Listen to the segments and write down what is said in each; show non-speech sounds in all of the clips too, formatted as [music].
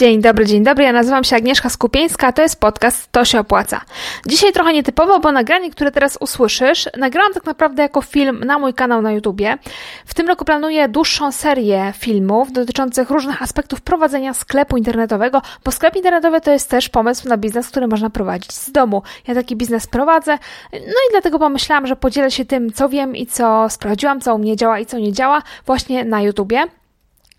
Dzień dobry, dzień dobry. Ja nazywam się Agnieszka Skupieńska, a to jest podcast To się opłaca. Dzisiaj trochę nietypowo, bo nagranie, które teraz usłyszysz, nagrałam tak naprawdę jako film na mój kanał na YouTubie. W tym roku planuję dłuższą serię filmów dotyczących różnych aspektów prowadzenia sklepu internetowego, bo sklep internetowy to jest też pomysł na biznes, który można prowadzić z domu. Ja taki biznes prowadzę, no i dlatego pomyślałam, że podzielę się tym, co wiem i co sprawdziłam, co u mnie działa i co nie działa właśnie na YouTubie.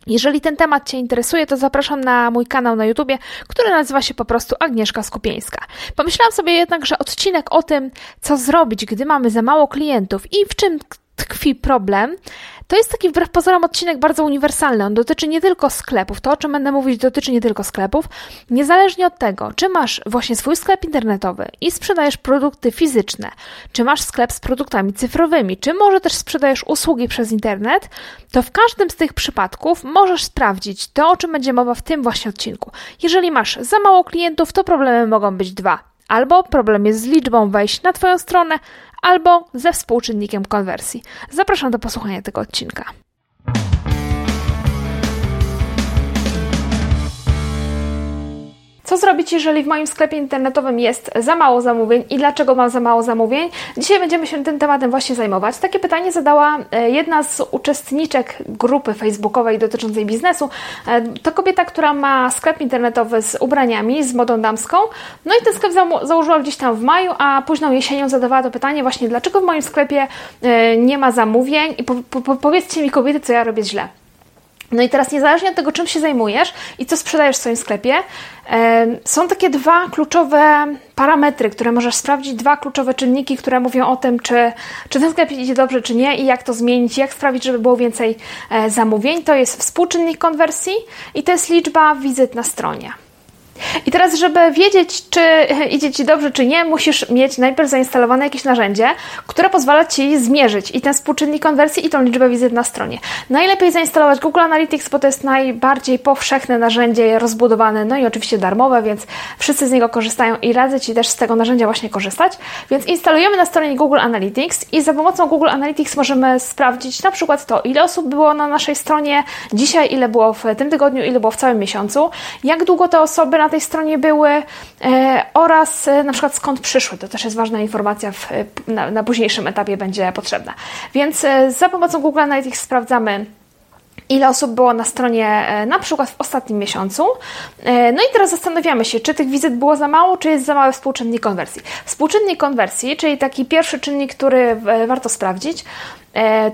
Jeżeli ten temat Cię interesuje, to zapraszam na mój kanał na YouTubie, który nazywa się po prostu Agnieszka Skupieńska. Pomyślałam sobie jednak, że odcinek o tym, co zrobić, gdy mamy za mało klientów i w czym tkwi problem, to jest taki wbrew pozorom odcinek bardzo uniwersalny. On dotyczy nie tylko sklepów. To, o czym będę mówić, dotyczy nie tylko sklepów. Niezależnie od tego, czy masz właśnie swój sklep internetowy i sprzedajesz produkty fizyczne, czy masz sklep z produktami cyfrowymi, czy może też sprzedajesz usługi przez internet, to w każdym z tych przypadków możesz sprawdzić to, o czym będzie mowa w tym właśnie odcinku. Jeżeli masz za mało klientów, to problemy mogą być dwa. Albo problem jest z liczbą wejść na Twoją stronę, albo ze współczynnikiem konwersji. Zapraszam do posłuchania tego odcinka. Co zrobić, jeżeli w moim sklepie internetowym jest za mało zamówień i dlaczego mam za mało zamówień? Dzisiaj będziemy się tym tematem właśnie zajmować. Takie pytanie zadała e, jedna z uczestniczek grupy facebookowej dotyczącej biznesu. E, to kobieta, która ma sklep internetowy z ubraniami, z modą damską. No i ten sklep założyła gdzieś tam w maju, a późną jesienią zadawała to pytanie właśnie, dlaczego w moim sklepie e, nie ma zamówień i po, po, powiedzcie mi kobiety, co ja robię źle. No i teraz niezależnie od tego, czym się zajmujesz i co sprzedajesz w swoim sklepie, są takie dwa kluczowe parametry, które możesz sprawdzić, dwa kluczowe czynniki, które mówią o tym, czy, czy ten sklep idzie dobrze, czy nie i jak to zmienić, jak sprawić, żeby było więcej e, zamówień. To jest współczynnik konwersji i to jest liczba wizyt na stronie. I teraz, żeby wiedzieć, czy idzie Ci dobrze, czy nie, musisz mieć najpierw zainstalowane jakieś narzędzie, które pozwala Ci zmierzyć i ten współczynnik konwersji, i tą liczbę wizyt na stronie. Najlepiej zainstalować Google Analytics, bo to jest najbardziej powszechne narzędzie, rozbudowane, no i oczywiście darmowe, więc wszyscy z niego korzystają i radzę Ci też z tego narzędzia właśnie korzystać. Więc instalujemy na stronie Google Analytics i za pomocą Google Analytics możemy sprawdzić na przykład to, ile osób było na naszej stronie dzisiaj, ile było w tym tygodniu, ile było w całym miesiącu, jak długo te osoby na tej stronie były e, oraz e, na przykład skąd przyszły. To też jest ważna informacja w, na, na późniejszym etapie będzie potrzebna. Więc e, za pomocą Google Analytics sprawdzamy ile osób było na stronie na przykład w ostatnim miesiącu. No i teraz zastanawiamy się, czy tych wizyt było za mało, czy jest za mały współczynnik konwersji. Współczynnik konwersji, czyli taki pierwszy czynnik, który warto sprawdzić,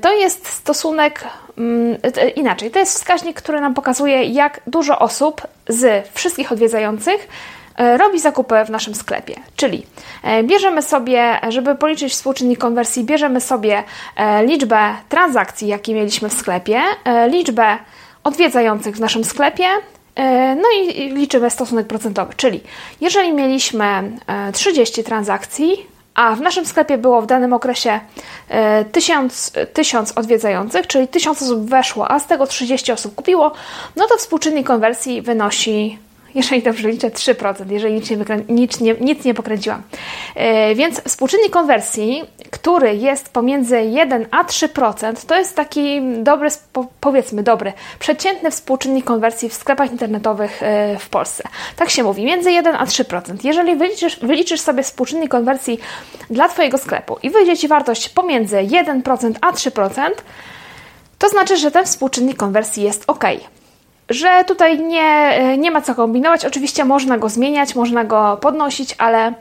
to jest stosunek Mm, inaczej. To jest wskaźnik, który nam pokazuje, jak dużo osób z wszystkich odwiedzających e, robi zakupy w naszym sklepie. Czyli e, bierzemy sobie, żeby policzyć współczynnik konwersji, bierzemy sobie e, liczbę transakcji, jakie mieliśmy w sklepie, liczbę odwiedzających w naszym sklepie, no i liczymy stosunek procentowy. Czyli jeżeli mieliśmy 30 transakcji, a w naszym sklepie było w danym okresie 1000, e, 1000 odwiedzających, czyli 1000 osób weszło, a z tego 30 osób kupiło, no to współczynnik konwersji wynosi jeżeli dobrze liczę, 3%, jeżeli nic nie, nic nie, nic nie pokręciłam. Yy, więc współczynnik konwersji, który jest pomiędzy 1 a 3%, to jest taki dobry, powiedzmy dobry, przeciętny współczynnik konwersji w sklepach internetowych yy, w Polsce. Tak się mówi, między 1 a 3%. Jeżeli wyliczysz, wyliczysz sobie współczynnik konwersji dla Twojego sklepu i wyjdzie Ci wartość pomiędzy 1% a 3%, to znaczy, że ten współczynnik konwersji jest ok że tutaj nie, nie ma co kombinować. Oczywiście można go zmieniać, można go podnosić, ale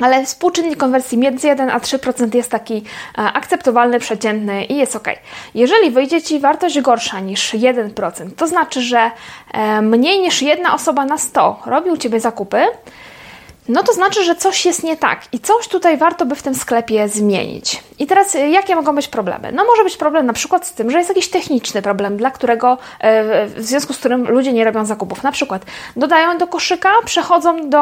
ale współczynnik konwersji między 1 a 3% jest taki e, akceptowalny, przeciętny i jest ok. Jeżeli wyjdzie Ci wartość gorsza niż 1%, to znaczy, że e, mniej niż jedna osoba na 100 robi u Ciebie zakupy, no to znaczy, że coś jest nie tak i coś tutaj warto by w tym sklepie zmienić. I teraz y, jakie mogą być problemy? No może być problem na przykład z tym, że jest jakiś techniczny problem, dla którego, e, w związku z którym ludzie nie robią zakupów. Na przykład dodają do koszyka, przechodzą do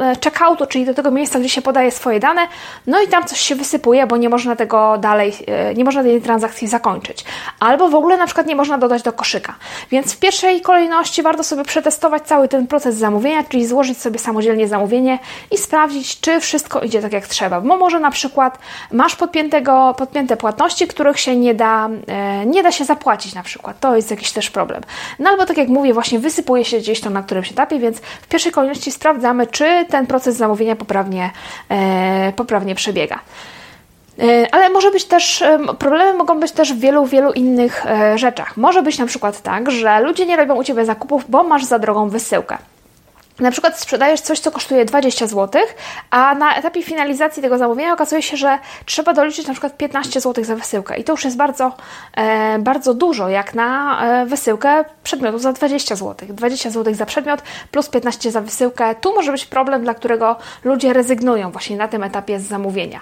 e, checkoutu, czyli do tego miejsca, gdzie się podaje swoje dane, no i tam coś się wysypuje, bo nie można tego dalej, e, nie można tej transakcji zakończyć. Albo w ogóle na przykład nie można dodać do koszyka. Więc w pierwszej kolejności warto sobie przetestować cały ten proces zamówienia, czyli złożyć sobie samodzielnie zamówienie, i sprawdzić, czy wszystko idzie tak jak trzeba. Bo może na przykład masz podpiętego, podpięte płatności, których się nie da, e, nie da się zapłacić na przykład. To jest jakiś też problem. No albo tak jak mówię, właśnie wysypuje się gdzieś to na którymś etapie, więc w pierwszej kolejności sprawdzamy, czy ten proces zamówienia poprawnie, e, poprawnie przebiega. E, ale może być też, problemy mogą być też w wielu, wielu innych rzeczach. Może być na przykład tak, że ludzie nie robią u Ciebie zakupów, bo masz za drogą wysyłkę. Na przykład sprzedajesz coś, co kosztuje 20 zł, a na etapie finalizacji tego zamówienia okazuje się, że trzeba doliczyć na przykład 15 zł za wysyłkę. I to już jest bardzo, e, bardzo dużo, jak na e, wysyłkę przedmiotu za 20 zł. 20 zł za przedmiot plus 15 za wysyłkę. Tu może być problem, dla którego ludzie rezygnują właśnie na tym etapie z zamówienia.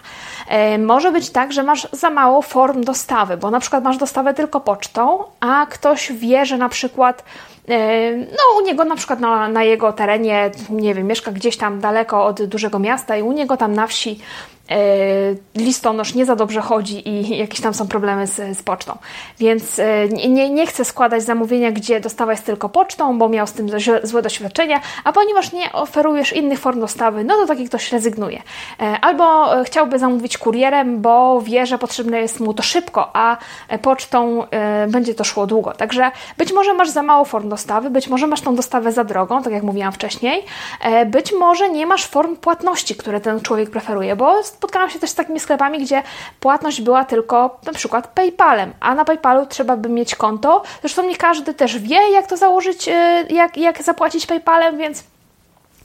E, może być tak, że masz za mało form dostawy, bo na przykład masz dostawę tylko pocztą, a ktoś wie, że na przykład E, no, u niego na przykład na, na jego terenie, nie wiem, mieszka gdzieś tam daleko od dużego miasta i u niego tam na wsi listonosz nie za dobrze chodzi i [laughs] jakieś tam są problemy z, z pocztą. Więc e, nie, nie chcę składać zamówienia, gdzie dostawa jest tylko pocztą, bo miał z tym złe doświadczenia, a ponieważ nie oferujesz innych form dostawy, no to taki ktoś rezygnuje. E, albo chciałby zamówić kurierem, bo wie, że potrzebne jest mu to szybko, a pocztą będzie to szło długo. Także być może masz za mało form dostawy, być może masz tą dostawę za drogą, tak jak mówiłam wcześniej, być może nie masz form płatności, które ten człowiek preferuje, bo spotkałam się też z takimi sklepami, gdzie płatność była tylko na przykład PayPalem, a na PayPalu trzeba by mieć konto. Zresztą nie każdy też wie, jak to założyć, y, jak, jak zapłacić PayPalem, więc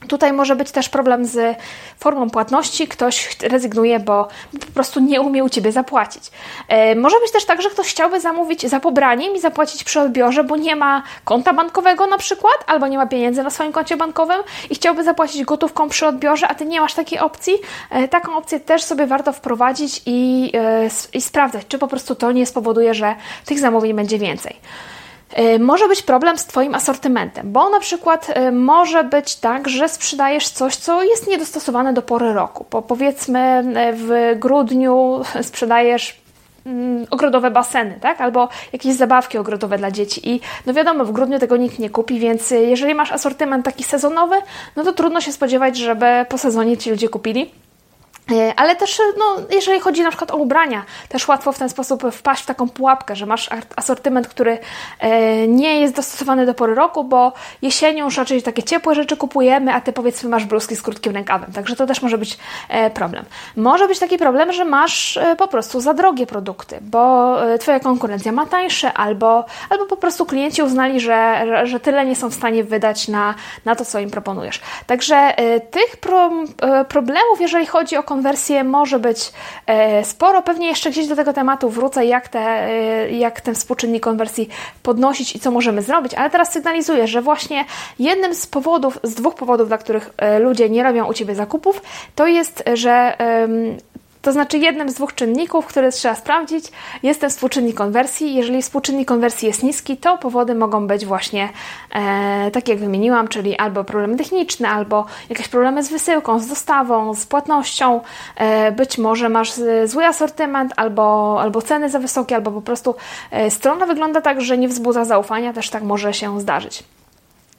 Tutaj może być też problem z formą płatności. Ktoś rezygnuje, bo po prostu nie umie u Ciebie zapłacić. E, może być też tak, że ktoś chciałby zamówić za pobraniem i zapłacić przy odbiorze, bo nie ma konta bankowego na przykład, albo nie ma pieniędzy na swoim koncie bankowym i chciałby zapłacić gotówką przy odbiorze, a Ty nie masz takiej opcji. E, taką opcję też sobie warto wprowadzić i, e, i sprawdzać, czy po prostu to nie spowoduje, że tych zamówień będzie więcej. E, może być problem z Twoim asortymentem, bo na przykład e, może być tak, że sprzedajesz coś, co jest niedostosowane do pory roku. Bo powiedzmy e, w grudniu [laughs] sprzedajesz mm, ogrodowe baseny, tak? Albo jakieś zabawki ogrodowe dla dzieci. I no wiadomo, w grudniu tego nikt nie kupi, więc jeżeli masz asortyment taki sezonowy, no to trudno się spodziewać, żeby po sezonie ci ludzie kupili. E, ale też, no, jeżeli chodzi na przykład o ubrania, też łatwo w ten sposób wpaść w taką pułapkę, że masz asortyment, który e, nie jest dostosowany do pory roku, bo jesienią już raczej takie ciepłe rzeczy kupujemy, a ty powiedzmy masz bluzki z krótkim rękawem, także to też może być e, problem. Może być taki problem, że masz po prostu za drogie produkty, bo twoja konkurencja ma tańsze, albo, albo po prostu klienci uznali, że, że tyle nie są w stanie wydać na, na to, co im proponujesz. Także tych pro, problemów, jeżeli chodzi o konkurencję, konwersję może być e, sporo. Pewnie jeszcze gdzieś do tego tematu wrócę, jak, te, e, jak ten współczynnik konwersji podnosić i co możemy zrobić, ale teraz sygnalizuję, że właśnie jednym z powodów, z dwóch powodów, dla których e, ludzie nie robią u Ciebie zakupów, to jest, że to znaczy jednym z dwóch czynników, które trzeba sprawdzić, jest ten współczynnik konwersji. Jeżeli współczynnik konwersji jest niski, to powody mogą być właśnie e, takie, jak wymieniłam, czyli albo problemy techniczne, albo jakieś problemy z wysyłką, z dostawą, z płatnością. E, być może masz zły asortyment, albo, albo ceny za wysokie, albo po prostu e, strona wygląda tak, że nie wzbudza zaufania, też tak może się zdarzyć.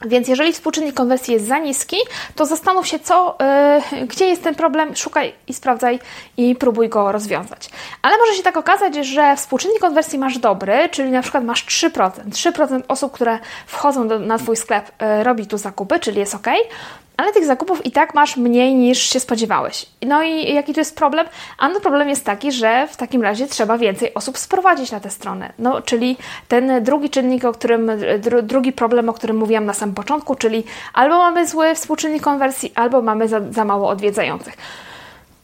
Więc jeżeli współczynnik konwersji jest za niski, to zastanów się, co, yy, gdzie jest ten problem, szukaj i sprawdzaj i próbuj go rozwiązać. Ale może się tak okazać, że współczynnik konwersji masz dobry, czyli na przykład masz 3%. 3% osób, które wchodzą do, na Twój sklep, yy, robi tu zakupy, czyli jest ok, ale tych zakupów i tak masz mniej niż się spodziewałeś. No i jaki tu jest problem? A no problem jest taki, że w takim razie trzeba więcej osób sprowadzić na tę stronę. No, czyli ten drugi czynnik, o którym, drugi problem, o którym mówiłam na samym początku, czyli albo mamy zły współczynnik konwersji, albo mamy za, za mało odwiedzających.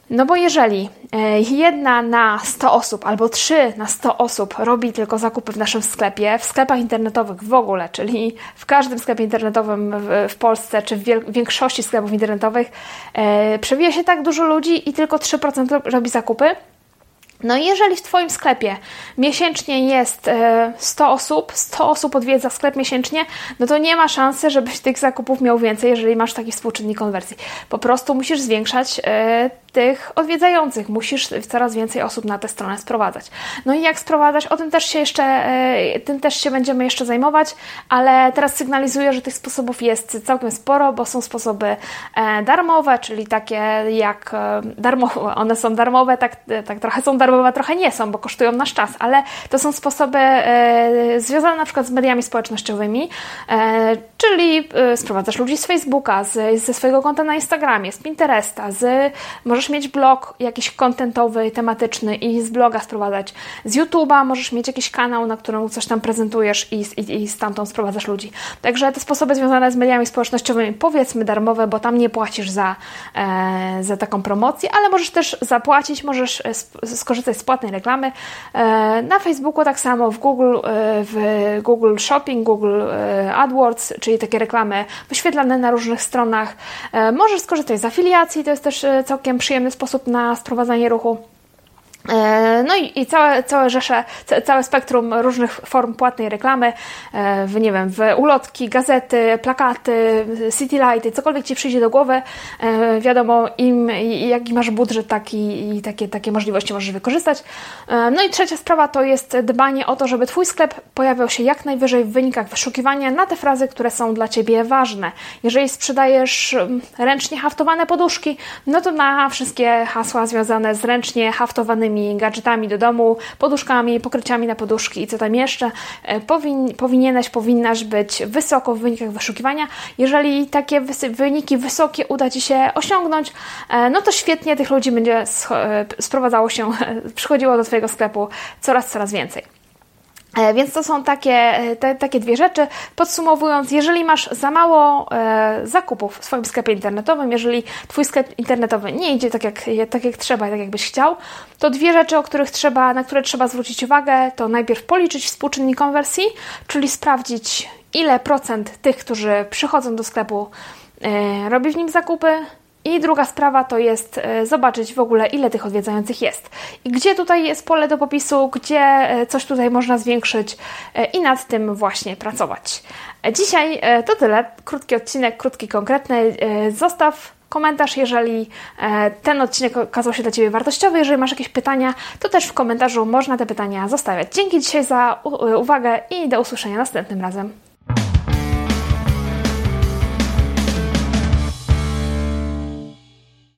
No bo jeżeli e, jedna na 100 osób albo trzy na 100 osób robi tylko zakupy w naszym sklepie, w sklepach internetowych w ogóle, czyli w każdym sklepie internetowym w, Polsce, czy w większości sklepów internetowych, e, przewija się tak dużo ludzi i tylko 3% robi zakupy, no i jeżeli w Twoim sklepie miesięcznie jest 100 e, osób, 100 osób odwiedza sklep miesięcznie, no to nie ma szansy, żebyś tych zakupów miał więcej, jeżeli masz taki współczynnik konwersji. Po prostu musisz zwiększać tych odwiedzających. Musisz coraz więcej osób na tę stronę sprowadzać. No i jak sprowadzać? O tym też się jeszcze, e, tym też się będziemy jeszcze zajmować, ale teraz sygnalizuję, że tych sposobów jest całkiem sporo, bo są sposoby e, darmowe, czyli takie jak darmowe, [laughs] one są darmowe, tak, tak trochę są darmowe, trochę nie są, bo kosztują nasz czas, ale to są sposoby związane na przykład z mediami społecznościowymi, czyli sprowadzasz ludzi z Facebooka, z, ze swojego konta na Instagramie, z Pinteresta, z, możesz mieć blog jakiś kontentowy, tematyczny i z bloga sprowadzać. Z YouTube'a możesz mieć jakiś kanał, na którym coś tam prezentujesz i, i, i stamtąd sprowadzasz ludzi. Także te sposoby związane z mediami społecznościowymi, powiedzmy darmowe, bo tam nie płacisz za, e, za taką promocję, ale możesz też zapłacić, możesz e, skorzystać z płatnej reklamy. E, na Facebooku tak samo, w Google, e, w Google Shopping, Google e, AdWords, czyli takie reklamy wyświetlane na różnych stronach. E, możesz skorzystać z afiliacji, to jest też całkiem przyjemny sposób na sprowadzanie ruchu. E, no i, i całe, całe rzesze, całe spektrum różnych form płatnej reklamy, e, w, nie wiem, w ulotki, gazety, plakaty, citylighty, cokolwiek Ci przyjdzie do głowy, e, wiadomo im, jaki masz budżet, taki i takie, takie możliwości możesz wykorzystać. No i trzecia sprawa to jest dbanie o to, żeby Twój sklep pojawiał się jak najwyżej w wynikach wyszukiwania na te frazy, które są dla Ciebie ważne. Jeżeli sprzedajesz ręcznie haftowane poduszki, no to na wszystkie hasła związane z ręcznie haftowanymi gadżetami do domu, poduszkami, pokryciami na poduszki i co tam jeszcze, e, powin, powinieneś, powinnaś być wysoko w wynikach wyszukiwania. Jeżeli takie wyniki wysokie uda Ci się osiągnąć, e, no to świetnie tych ludzi będzie e, sprowadzało się, [laughs] przychodziło do Twojego sklepu coraz, coraz więcej. E, więc to są takie, e, te, takie dwie rzeczy. Podsumowując, jeżeli masz za mało e, zakupów w swoim sklepie internetowym, jeżeli Twój sklep internetowy nie idzie tak jak, tak jak trzeba i tak jakbyś chciał, to dwie rzeczy, o których trzeba, na które trzeba zwrócić uwagę, to najpierw policzyć współczynnik konwersji, czyli sprawdzić, ile procent tych, którzy przychodzą do sklepu, e, robi w nim zakupy, i druga sprawa to jest e, zobaczyć w ogóle, ile tych odwiedzających jest. I gdzie tutaj jest pole do popisu, gdzie e, coś tutaj można zwiększyć e, i nad tym właśnie pracować. Dzisiaj to tyle. Krótki odcinek, krótki, konkretny. Zostaw komentarz, jeżeli ten odcinek okazał się dla Ciebie wartościowy. Jeżeli masz jakieś pytania, to też w komentarzu można te pytania zostawiać. Dzięki dzisiaj za uwagę i do usłyszenia następnym razem.